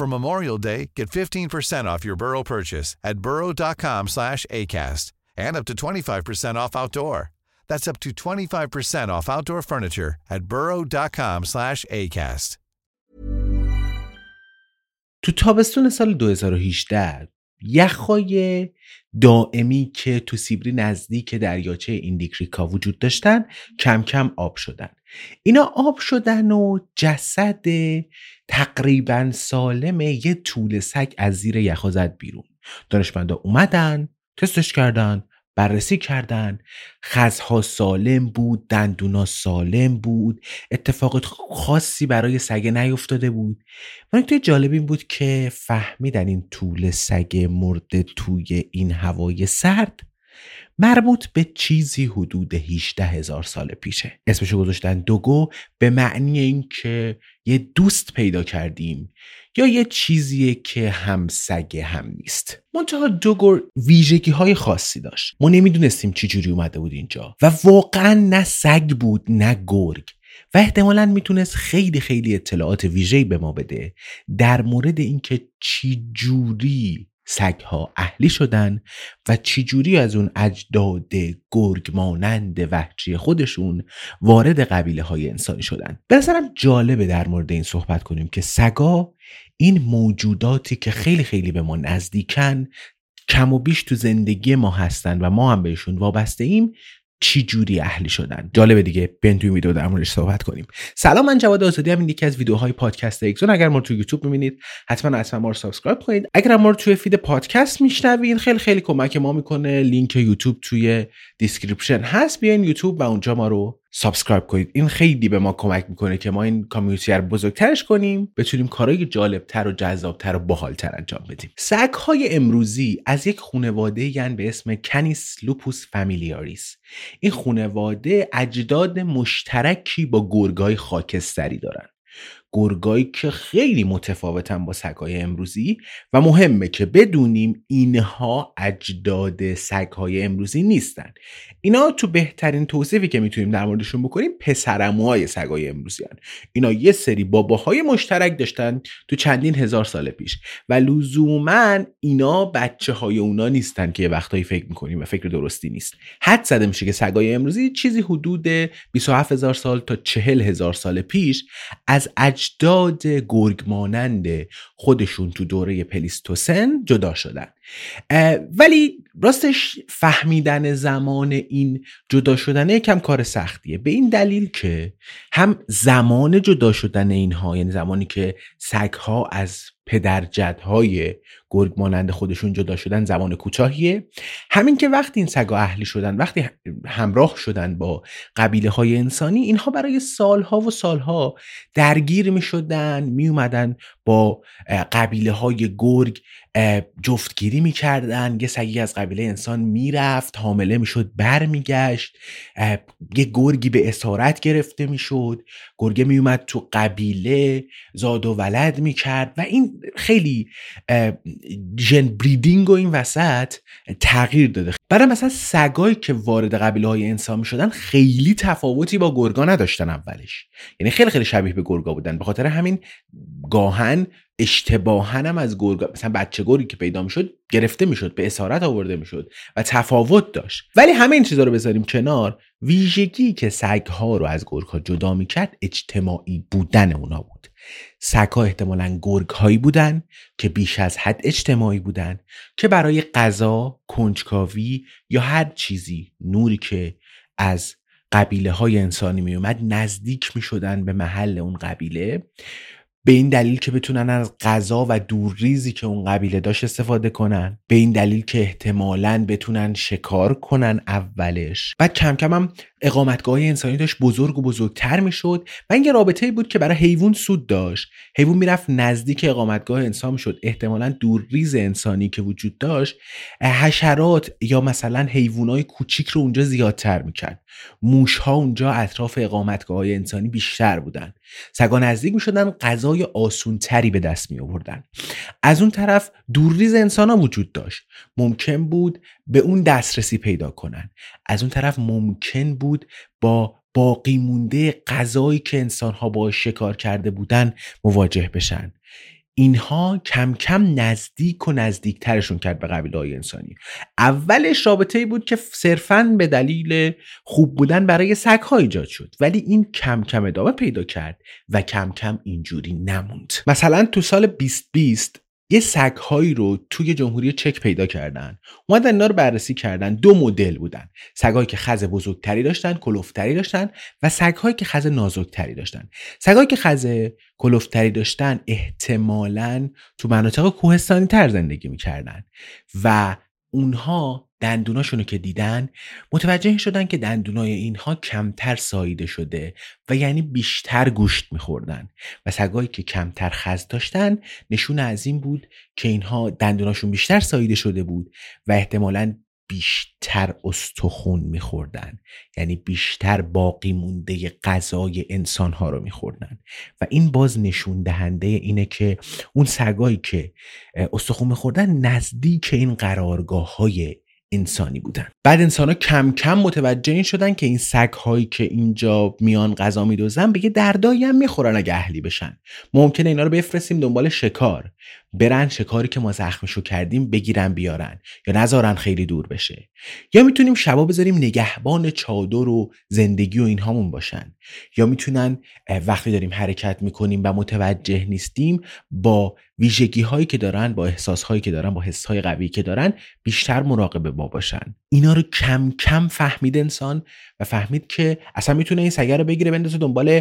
For Memorial Day, get 15% off your Burrow purchase at burrow.com slash ACAST and up to 25% off outdoor. That's up to 25% off outdoor furniture at burrow.com slash ACAST. تو تابستون سال 2018 یخهای دائمی که تو سیبری نزدیک دریاچه ایندیکریکا وجود داشتن کم کم آب شدن اینا آب شدن و جسد تقریبا سالم یه طول سگ از زیر یخها زد بیرون. دانشمندا اومدن تستش کردن بررسی کردن. خزها سالم بود دندونا سالم بود. اتفاق خاصی برای سگه نیفتاده بود. و نکته جالب این بود که فهمیدن این طول سگ مرده توی این هوای سرد. مربوط به چیزی حدود 18 هزار سال پیشه. اسمشو گذاشتن دوگو به معنی اینکه یه دوست پیدا کردیم یا یه چیزیه که هم سگ هم نیست. منتها دوگور ویژگی های خاصی داشت. ما نمی‌دونستیم چی جوری اومده بود اینجا. و واقعا نه سگ بود نه گرگ. و احتمالا می‌تونست خیلی خیلی اطلاعات ویژه‌ای به ما بده در مورد اینکه چی جوری سگها اهلی شدن و چجوری از اون اجداد گرگ مانند وحشی خودشون وارد قبیله های انسانی شدن؟ به نظرم جالبه در مورد این صحبت کنیم که سگا این موجوداتی که خیلی خیلی به ما نزدیکن کم و بیش تو زندگی ما هستن و ما هم بهشون وابسته ایم. چی جوری اهلی شدن. جالبه دیگه بیاین توی ویدیو در موردش صحبت کنیم. سلام من جواد آزادی‌ام یکی از ویدیوهای پادکست اکزون اگر ما رو توی یوتیوب می‌بینید حتما حتما ما رو subscribe کنید. اگر ما رو توی feed پادکست میشنوین خیلی خیلی کمک ما می‌کنه. لینک یوتیوب توی description هست. بیاین یوتیوب و اونجا ما رو subscribe کنید. این خیلی به ما کمک می‌کنه که ما این community رو بزرگترش کنیم بتونیم کارهای جالبتر و جذابتر و باحالتر انجام بدیم. سگ های امروزی از یک خانواده یعنی به اسم Canis lupus familiaris. این خانواده اجداد مشترکی با گرگای خاکستری دارن. گرگایی که خیلی متفاوتن با سگهای امروزی و مهمه که بدونیم اینها اجداد سگهای امروزی نیستن اینا تو بهترین توصیفی که می‌تونیم در موردشون بکنیم پسرموهای سگهای امروزی هن. اینا یه سری باباهای مشترک داشتن تو چندین هزار سال پیش و لزوما اینا بچه های اونا نیستن که یه وقتایی فکر می‌کنیم و فکر درستی نیست حد زده میشه که سگهای امروزی چیزی حدود 27 هزار سال تا 40 هزار سال پیش از اجداد گرگ خودشون تو دوره پلیستوسن جدا شدن. ولی راستش فهمیدن زمان این جدا شدن یکم کار سختیه. به این دلیل که هم زمان جدا شدن اینها یعنی زمانی که سگها از پدرجدهای گرگ مانند خودشون جدا شدن زمان کوتاهیه. همین که وقتی این سگا اهلی شدن وقتی همراه شدن با قبیله های انسانی اینها برای سالها و سالها درگیر می شدن می اومدن با قبیله های گرگ جفتگیری می‌کردن یه سگی از قبیله انسان می‌رفت حامله می‌شد برمیگشت یه گرگی به اسارت گرفته می‌شد گرگه میومد تو قبیله زاد و ولد می‌کرد و این خیلی ژن بریدینگ و این وسط تغییر داده. برای مثلا سگایی که وارد قبیله های انسان می شدن خیلی تفاوتی با گرگا نداشتن اولش. یعنی خیلی خیلی شبیه به گرگا بودن. به خاطر همین گاهن اشتباهن هم از گرگا مثلا بچه گرگی که پیدا می‌شد گرفته می‌شد به اسارت آورده می‌شد و تفاوت داشت. ولی همه این چیزا رو بذاریم کنار ویژگی که سگ ها رو از گرگ ها جدا می‌کرد اجتماعی بودن اونا بود. سگ ها احتمالا گرگ هایی بودن که بیش از حد اجتماعی بودن که برای غذا کنجکاوی یا هر چیزی نوری که از قبیله های انسانی می اومد نزدیک می شدن به محل اون قبیله. به این دلیل که بتونن از غذا و دورریزی که اون قبیله داشت استفاده کنن به این دلیل که احتمالا بتونن شکار کنن اولش. بعد کم کم هم اقامتگاه انسانی داشت بزرگ و بزرگتر می‌شد و این رابطه بود که برای حیوان سود داشت. حیوان می‌رفت نزدیک اقامتگاه انسان شد احتمالا دورریز انسانی که وجود داشت حشرات یا مثلا حیوانات کوچیک رو اونجا زیادتر می‌کرد. موش ها اونجا اطراف اقامتگاه های انسانی بیشتر بودن. سگا نزدیک می‌شدن غذای آسونتری به دست می آوردن از اون طرف دورریز انسان ها وجود داشت. ممکن بود به اون دسترسی پیدا کنن. از اون طرف ممکن بود با باقی مونده غذایی که انسان ها با شکار کرده بودن مواجه بشن. اینها کم کم نزدیک و نزدیکترشون کرد به قبیله های انسانی. اولش رابطه ای بود که صرفا به دلیل خوب بودن برای سگ ها ایجاد شد. ولی این کم کم ادامه پیدا کرد و کم کم اینجوری نموند. مثلا تو سال 2020 یه سگهایی رو توی جمهوری چک پیدا کردن. اومدن اینا رو بررسی کردن. دو مدل بودن. سگهایی که خز بزرگتری داشتن کلوفتری داشتن و سگهایی که خز نازکتری داشتن. سگهایی که خز کلوفتری داشتن احتمالا تو مناطق کوهستانی تر زندگی می‌کردن و اونها دندوناشونو که دیدن متوجه شدن که دندونای اینها کمتر ساییده شده و یعنی بیشتر گوشت میخوردن و سگایی که کمتر خز داشتن نشون از این بود که اینها دندوناشون بیشتر ساییده شده بود و احتمالا بیشتر استخون میخوردن. یعنی بیشتر باقی مونده غذای انسان ها رو میخوردن. و این باز نشون دهنده اینه که اون سگایی که استخون میخوردن نزدیک این قرارگاه های انسانی بودن. بعد انسان ها کم کم متوجه این شدن که این سگ هایی که اینجا میان غذا میدوزن به یه دردایی هم می‌خورن اگه اهلی بشن. ممکنه اینا رو بفرستیم دنبال شکار. برن شکاری که ما زخمشو کردیم بگیرن بیارن یا نذارن خیلی دور بشه. یا می‌تونیم شبا بذاریم نگهبان چادر و زندگی و اینهامون باشن. یا می‌تونن وقتی داریم حرکت می‌کنیم و متوجه نیستیم با ویژگی هایی که دارن با احساس هایی که دارن با حس های قوی که دارن بیشتر مراقب ما باشن. اینا رو کم کم فهمید انسان و فهمید که اصلا می‌تونه این سگر رو بگیره بندازه دنبال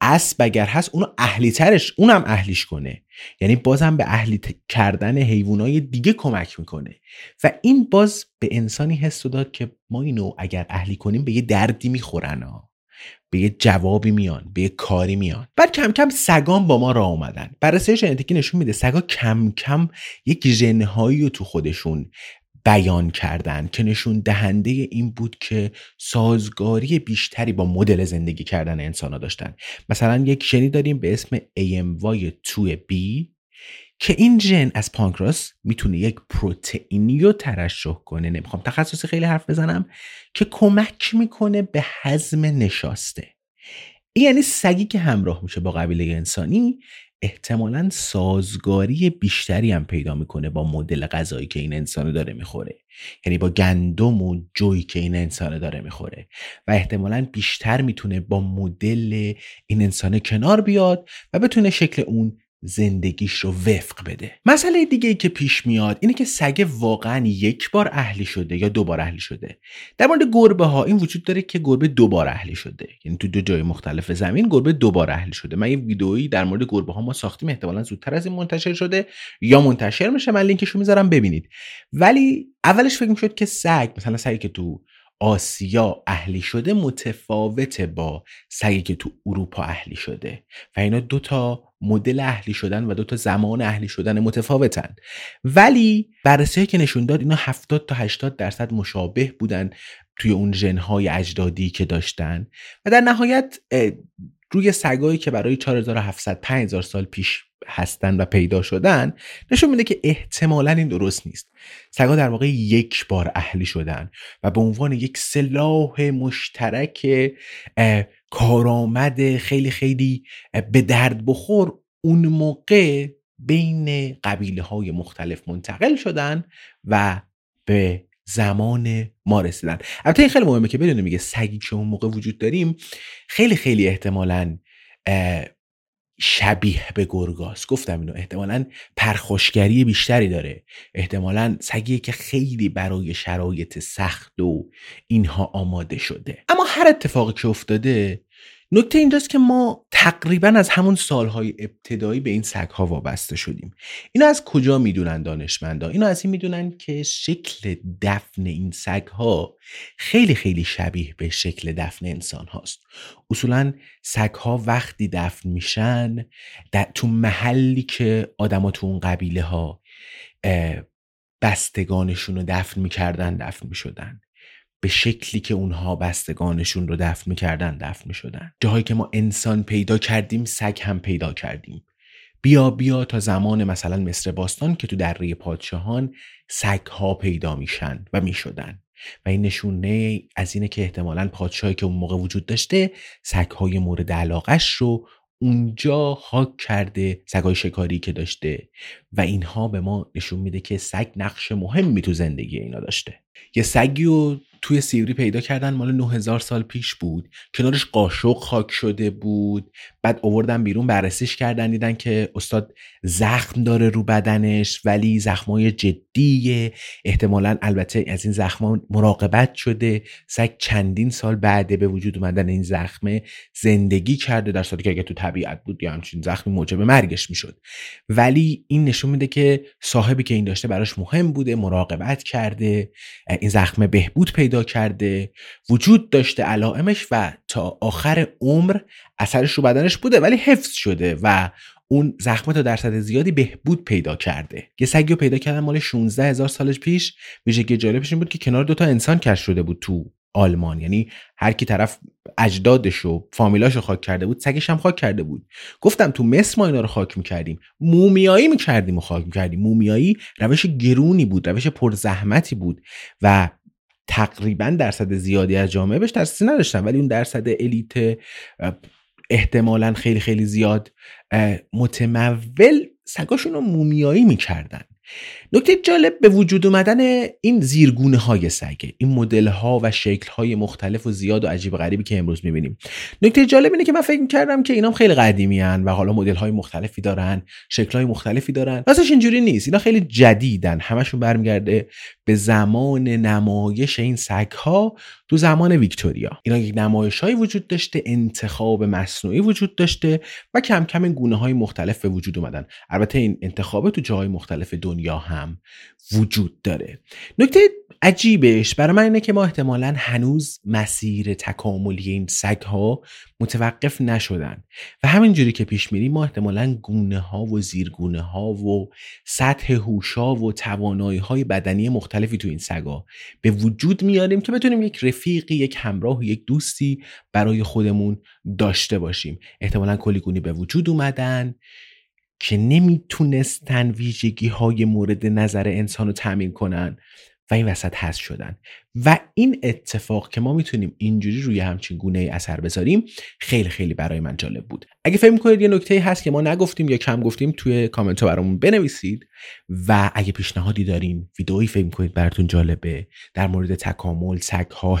اسب اگر هست اونو اهلی ترش اونم اهلیش کنه. یعنی بازم به اهلی کردن حیوانای دیگه کمک می‌کنه. و این باز به انسانی حس داد که ما اینو اگر اهلی کنیم به یه دردی می‌خورن ها. به یه جوابی میان به یه کاری میان. بعد کم کم سگان با ما راه اومدن. بررسی ژنتیکی نشون میده سگا کم کم یک ژنهایی رو تو خودشون بیان کردن که نشون دهنده این بود که سازگاری بیشتری با مدل زندگی کردن انسان ها داشتن. مثلا یک ژنی داریم به اسم AMY2B که این ژن از پانکراس می‌تونه یک پروتئینی رو ترشح کنه. نمی‌خوام تخصصی خیلی حرف بزنم که کمک می‌کنه به هضم نشاسته. یعنی سگی که همراه میشه با قبیله انسانی احتمالا سازگاری بیشتری هم پیدا می‌کنه با مدل غذایی که این انسان داره می‌خوره. یعنی با گندم و جوی که این انسان داره می‌خوره. و احتمالا بیشتر می‌تونه با مدل این انسان کنار بیاد و بتونه شکل اون زندگیش رو وفق بده. مسئله دیگه ای که پیش میاد اینه که سگ واقعا یک بار اهلی شده یا دو بار اهلی شده. در مورد گربه ها این وجود داره که گربه دو بار اهلی شده. یعنی تو دو جای مختلف زمین گربه دو بار اهلی شده. من یه ویدئویی در مورد گربه ها ما ساختیم احتمالا زودتر از این منتشر شده یا منتشر میشه. من لینکشو می‌ذارم ببینید. ولی اولش فکر می‌شد که سگ مثلا سگی که تو آسیا اهلی شده متفاوته با سگی که تو اروپا اهلی شده. و اینا دو تا مدل اهلی شدن و دو تا زمان اهلی شدن متفاوتن. ولی بررسی که نشون داد اینا 70 تا 80 درصد مشابه بودن توی اون ژنهای اجدادی که داشتن و در نهایت روی سگایی که برای 4700 5000 سال پیش هستن و پیدا شدن نشون میده که احتمالا این درست نیست. سگا در واقع یک بار اهلی شدن و به عنوان یک سلاح مشترک کارآمد خیلی خیلی به درد بخور اون موقع بین قبیله های مختلف منتقل شدن و به زمان ما رسیدن. البته این خیلی مهمه که بدونیم میگه سگی که اون موقع وجود داریم. خیلی خیلی احتمالا شبیه به گرگاس گفتم اینو احتمالا پرخوشگری بیشتری داره. احتمالا سگیه که خیلی برای شرایط سخت و اینها آماده شده. اما هر اتفاقی که افتاده نکته اینجاست که ما تقریبا از همون سالهای ابتدایی به این سگها وابسته شدیم. اینا از کجا می‌دونن دانشمندا؟ اینا از این می‌دونن که شکل دفن این سگها خیلی خیلی شبیه به شکل دفن انسان هاست اصولا سگها وقتی دفن میشن تو محلی که آدما تو اون قبیله ها بستگانشون رو دفن می‌کردن دفن می‌شدن. به شکلی که اونها بستگانشون رو دفن می‌کردن دفن می‌شدن. جاهایی که ما انسان پیدا کردیم سگ هم پیدا کردیم. بیا بیا تا زمان مثلا مصر باستان که تو دره پادشاهان سگ ها پیدا میشن و می‌شدن. و این نشونه از اینه که احتمالا پادشاهی که اون موقع وجود داشته سگ های مورد علاقش رو اونجا خاک کرده سگای شکاری که داشته. و اینها به ما نشون میده که سگ نقش مهمی تو زندگی اینا داشته. یه سگی رو توی سیوری پیدا کردن مال 9000 سال پیش بود. کنارش قاشق خاک شده بود. بعد اووردن بیرون بررسیش کردن دیدن که استاد زخم داره رو بدنش ولی زخمای جدیه. احتمالا البته از این زخم مراقبت شده. سگ چندین سال بعده به وجود اومدن این زخمه زندگی کرده در صورتی که اگه تو طبیعت بود یا همچین زخمی موجب مرگش می‌شد. ولی این نشون میده که صاحبی که این داشته براش مهم بوده مراقبت کرده این زخمه بهبود پیدا کرده وجود داشته علائمش و تا آخر عمر اثرش رو بدنش بوده ولی حفظ شده و اون زخمه تا درصد زیادی بهبود پیدا کرده. یه سگی رو پیدا کردن مال 16 هزار سالش پیش. ویژگی جالبش این بود که کنار دوتا انسان کش شده بود تو آلمان. یعنی هر کی طرف اجدادش و فامیلاش رو خاک کرده بود سگش هم خاک کرده بود. گفتم تو مصر ما اینا رو خاک می‌کردیم. مومیایی می‌کردیم و خاک می‌کردیم. مومیایی روش گرونی بود روش پرزحمتی بود و تقریبا درصد زیادی از جامعه بهش دسترسی نداشتن. ولی اون درصد الیت احتمالا خیلی خیلی زیاد متمول سگاشون رو مومیایی می‌کردن. نکته جالب به وجود اومدن این زیرگونه های سگه این مدل ها و شکل های مختلف و زیاد و عجیب غریبی که امروز می‌بینیم. نکته جالب اینه که من فکر کردم که اینام خیلی قدیمی هن و حالا مدل های مختلفی دارن شکل های مختلفی دارن. راستش اینجوری نیست. اینا خیلی جدیدن. همشون برمیگرده به زمان نمایش این سگ ها تو زمان ویکتوریا. اینا یک نمایش های وجود داشته انتخاب مصنوعی وجود داشته و کم کم این گونه های مختلف به وجود اومدن. البته این انتخاب تو جاهای مختلف دنیا هم وجود داره. نکته عجیبش برای من اینه که ما احتمالا هنوز مسیر تکاملی این سگ ها متوقف نشدن. و همینجوری که پیش میریم ما احتمالا گونه ها و زیرگونه ها و سطح هوشا و توانایی های بدنی مختلفی تو این سگا به وجود میاریم که بتونیم یک رفیقی یک همراه یک دوستی برای خودمون داشته باشیم. احتمالا کلی گونی به وجود اومدن. که نمی‌تونستن ویژگی های مورد نظر انسان رو تامین کنن و این وسط هست شدن. و این اتفاق که ما می‌تونیم اینجوری روی همچین گونه اثر بذاریم خیلی خیلی برای من جالب بود. اگه فکر می‌کنید یه نکته هست که ما نگفتیم یا کم گفتیم توی کامنت ها برامون بنویسید. و اگه پیشنهادی دارین ویدئویی فکر می‌کنید براتون جالبه در مورد تکامل سگ ها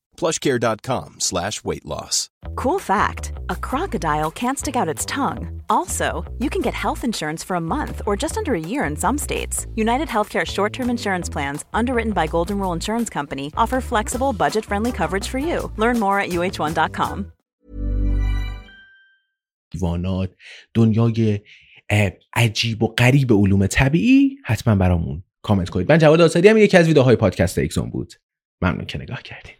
plushcare.com slash weight loss. Cool fact a crocodile can't stick out its tongue. Also, you can get health insurance for a month or just under a year in some states. United Healthcare short term insurance plans, underwritten by Golden Rule Insurance Company, offer flexible, budget friendly coverage for you. Learn more at uh1.com. حیوانات دنیای عجیب و غریب علوم طبیعی حتما برامون کامنت کنید من جواد آسادی هم یکی از ویدیوهای پادکست اکسون بود ممنون که نگاه کردید